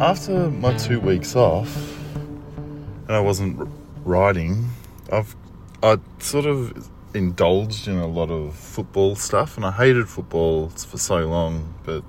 after my two weeks off, and I wasn't riding, I've I sort of indulged in a lot of football stuff, and I hated football for so long. But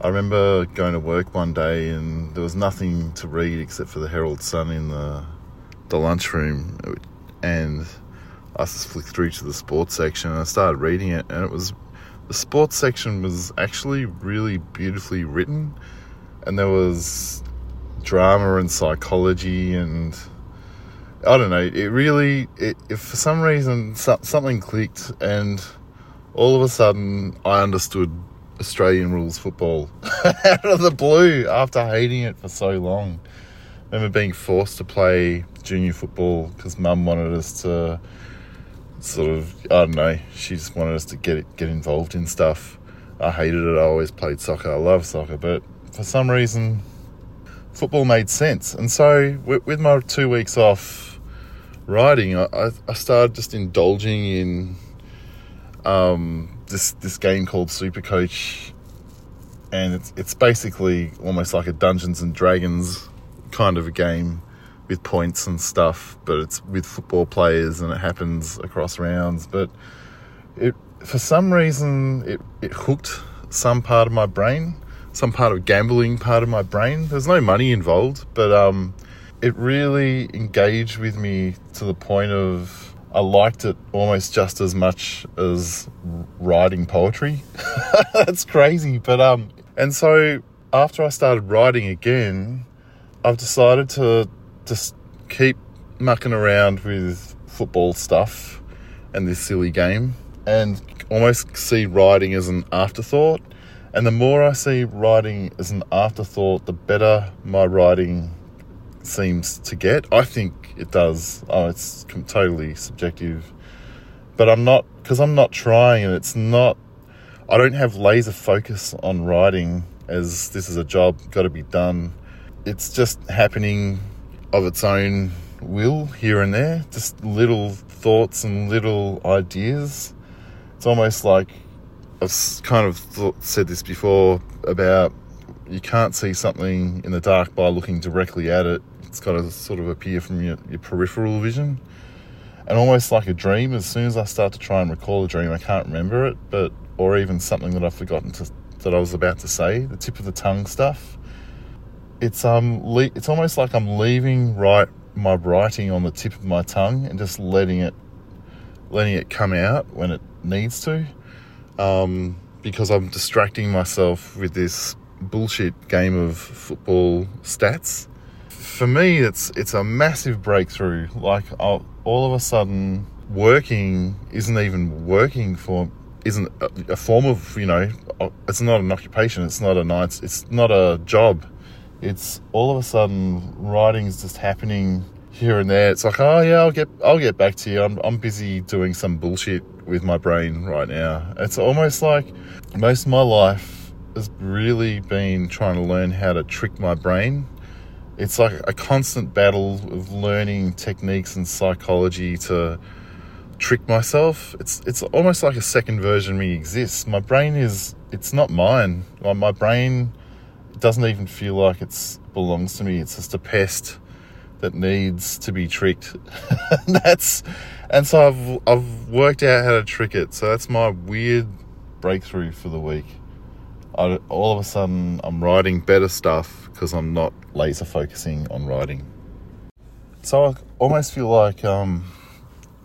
I remember going to work one day, and there was nothing to read except for the Herald Sun in the the lunchroom, and I just flicked through to the sports section, and I started reading it, and it was the sports section was actually really beautifully written, and there was drama and psychology and I don't know. It really, it, if for some reason so, something clicked, and all of a sudden I understood Australian rules football out of the blue after hating it for so long. I remember being forced to play junior football because Mum wanted us to sort of, I don't know, she just wanted us to get get involved in stuff. I hated it. I always played soccer. I love soccer, but for some reason, football made sense. And so, with, my two weeks off riding, I, I started just indulging in um, this this game called Super Coach, and it's it's basically almost like a Dungeons and Dragons kind of a game with points and stuff, but it's with football players and it happens across rounds. But it for some reason it, it hooked some part of my brain, some part of gambling part of my brain. There's no money involved, but um, it really engaged with me to the point of I liked it almost just as much as writing poetry. That's crazy, but um and so after I started writing again, I've decided to just keep mucking around with football stuff and this silly game and almost see writing as an afterthought. And the more I see writing as an afterthought, the better my writing seems to get. I think it does. Oh, it's totally subjective. But I'm not, because I'm not trying and it's not, I don't have laser focus on writing as this is a job, got to be done. It's just happening of its own will here and there, just little thoughts and little ideas. It's almost like I've kind of thought, said this before about you can't see something in the dark by looking directly at it it's got to sort of appear from your, your peripheral vision. And almost like a dream, as soon as I start to try and recall a dream, I can't remember it, but or even something that I've forgotten to, that I was about to say, the tip of the tongue stuff. It's um, le- it's almost like I'm leaving right my writing on the tip of my tongue and just letting it, letting it come out when it needs to, um, because I'm distracting myself with this bullshit game of football stats for me, it's it's a massive breakthrough. Like I'll, all of a sudden, working isn't even working for isn't a, a, form of you know it's not an occupation. It's not a night. It's not a job. It's all of a sudden writing is just happening here and there. It's like oh yeah, I'll get I'll get back to you. I'm I'm busy doing some bullshit with my brain right now. It's almost like most of my life has really been trying to learn how to trick my brain it's like a constant battle of learning techniques and psychology to trick myself. It's it's almost like a second version of me exists. My brain is it's not mine. Like my brain doesn't even feel like it belongs to me. It's just a pest that needs to be tricked. that's and so I've I've worked out how to trick it. So that's my weird breakthrough for the week. I, all of a sudden I'm writing better stuff because I'm not laser focusing on writing. So I almost feel like um,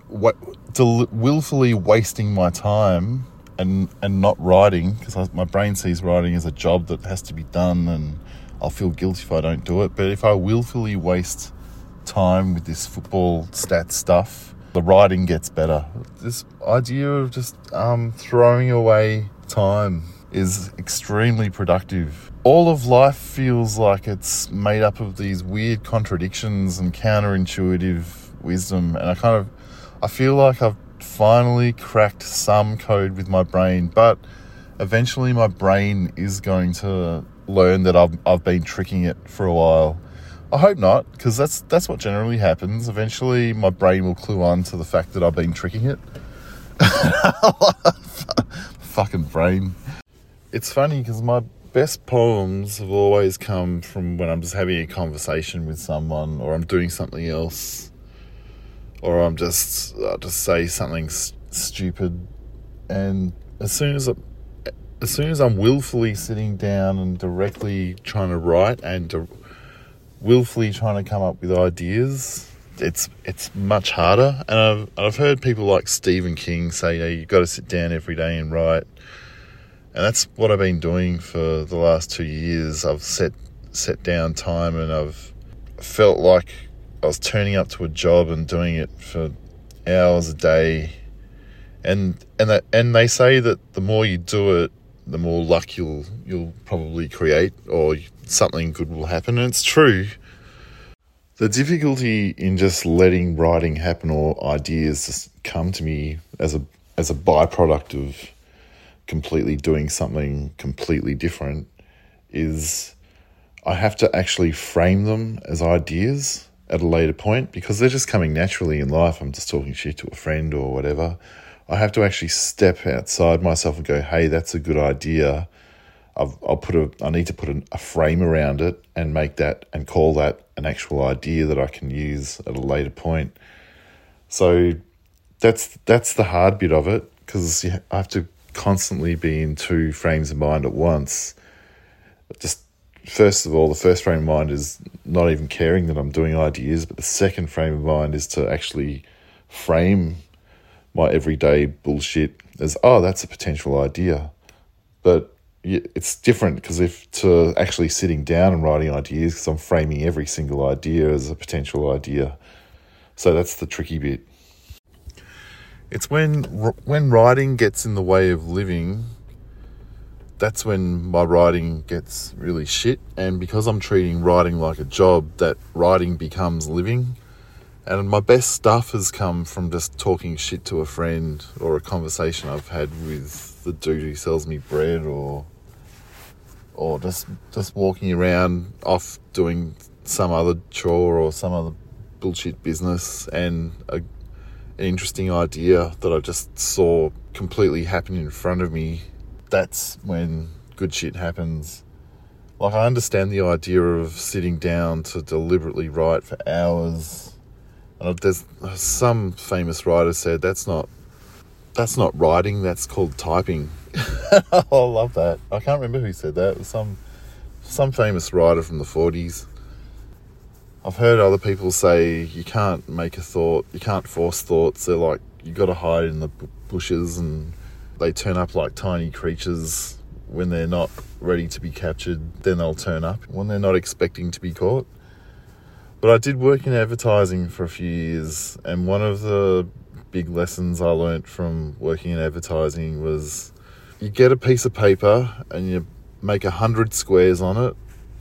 what, del- willfully wasting my time and and not writing because my brain sees writing as a job that has to be done, and I'll feel guilty if I don't do it. But if I willfully waste time with this football stat stuff, the writing gets better. This idea of just um, throwing away time is extremely productive. All of life feels like it's made up of these weird contradictions and counterintuitive wisdom, and I kind of I feel like I've finally cracked some code with my brain, but eventually my brain is going to learn that I've I've been tricking it for a while. I hope not, because that's that's what generally happens. Eventually, my brain will clue on to the fact that I've been tricking it. Fucking brain it's funny because my best poems have always come from when I'm just having a conversation with someone, or I'm doing something else, or I'm just I just say something stupid, and as soon as I, as soon as I'm willfully sitting down and directly trying to write and willfully trying to come up with ideas, it's it's much harder. And I've I've heard people like Stephen King say, "Yeah, you've got to sit down every day and write." And that's what I've been doing for the last two years. I've set set down time, and I've felt like I was turning up to a job and doing it for hours a day. And and that and they say that the more you do it, the more luck you'll you'll probably create, or something good will happen. And it's true. The difficulty in just letting writing happen or ideas just come to me as a as a byproduct of completely doing something completely different is I have to actually frame them as ideas at a later point because they're just coming naturally in life. I'm just talking shit to a friend or whatever. I have to actually step outside myself and go, hey, that's a good idea. I've, I'll put a, I need to put an, a frame around it and make that and call that an actual idea that I can use at a later point. So that's that's the hard bit of it because I have to constantly be in two frames of mind at once. Just first of all, the first frame of mind is not even caring that I'm doing ideas, but the second frame of mind is to actually frame my everyday bullshit as oh, that's a potential idea. But it's different because if to actually sitting down and writing ideas, because I'm framing every single idea as a potential idea. So that's the tricky bit. It's when when writing gets in the way of living. That's when my writing gets really shit, and because I'm treating writing like a job, that writing becomes living. And my best stuff has come from just talking shit to a friend or a conversation I've had with the dude who sells me bread, or or just just walking around off doing some other chore or some other bullshit business, and a an interesting idea that I just saw completely happen in front of me, that's when good shit happens. Like, I understand the idea of sitting down to deliberately write for hours. And there's uh, some famous writer said that's not that's not writing, that's called typing. Oh, I love that. I can't remember who said that. It was some some famous writer from the 40s. I've heard other people say you can't make a thought, you can't force thoughts. They're like you got to hide in the bushes, and they turn up like tiny creatures when they're not ready to be captured. Then they'll turn up when they're not expecting to be caught. But I did work in advertising for a few years, and one of the big lessons I learned from working in advertising was you get a piece of paper and you make a hundred squares on it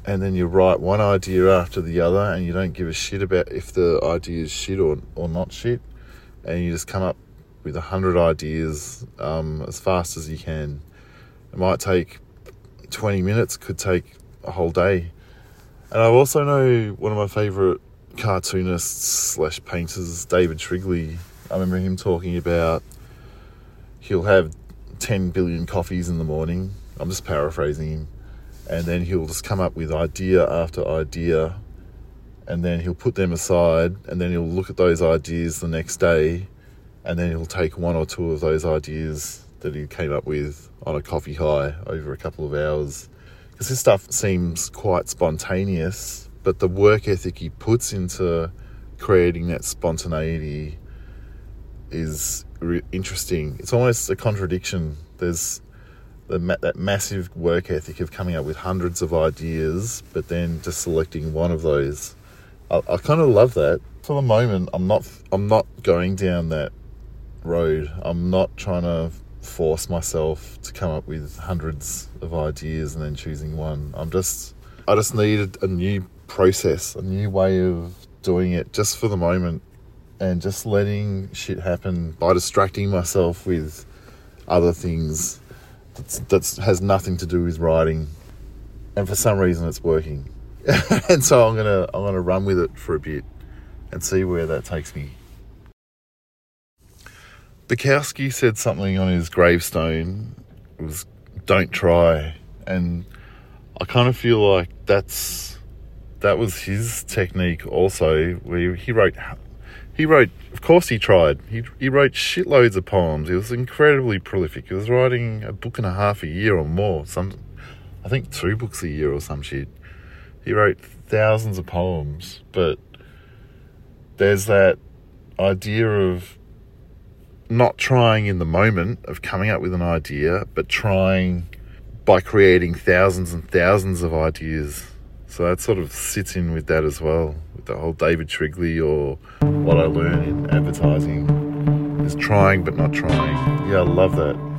and then you write one idea after the other and you don't give a shit about if the idea is shit or, or not shit and you just come up with a hundred ideas um, as fast as you can. It might take 20 minutes could take a whole day and i also know one of my favorite cartoonists slash painters david shrigley. I remember him talking about he'll have 10 billion coffees in the morning. I'm just paraphrasing him. And then he'll just come up with idea after idea and then he'll put them aside and then he'll look at those ideas the next day and then he'll take one or two of those ideas that he came up with on a coffee high over a couple of hours because his stuff seems quite spontaneous but the work ethic he puts into creating that spontaneity is re- interesting it's almost a contradiction there's the, that massive work ethic of coming up with hundreds of ideas, but then just selecting one of those. I, I kind of love that. For the moment, I'm not. I'm not going down that road. I'm not trying to force myself to come up with hundreds of ideas and then choosing one. I'm just. I just needed a new process, a new way of doing it, just for the moment, and just letting shit happen by distracting myself with other things that has nothing to do with writing, and for some reason it's working. and so I'm gonna I'm gonna run with it for a bit and see where that takes me. Bukowski said something on his gravestone. It was "Don't try," and I kind of feel like that's that was his technique also. Where he wrote, he wrote. Of course, he tried. He he wrote shitloads of poems. He was incredibly prolific. He was writing a book and a half a year or more. Some, I think, two books a year or some shit. He wrote thousands of poems, but there's that idea of not trying in the moment of coming up with an idea, but trying by creating thousands and thousands of ideas. So that sort of sits in with that as well, with the whole David Shrigley or what I learned in advertising is trying but not trying. Yeah, I love that.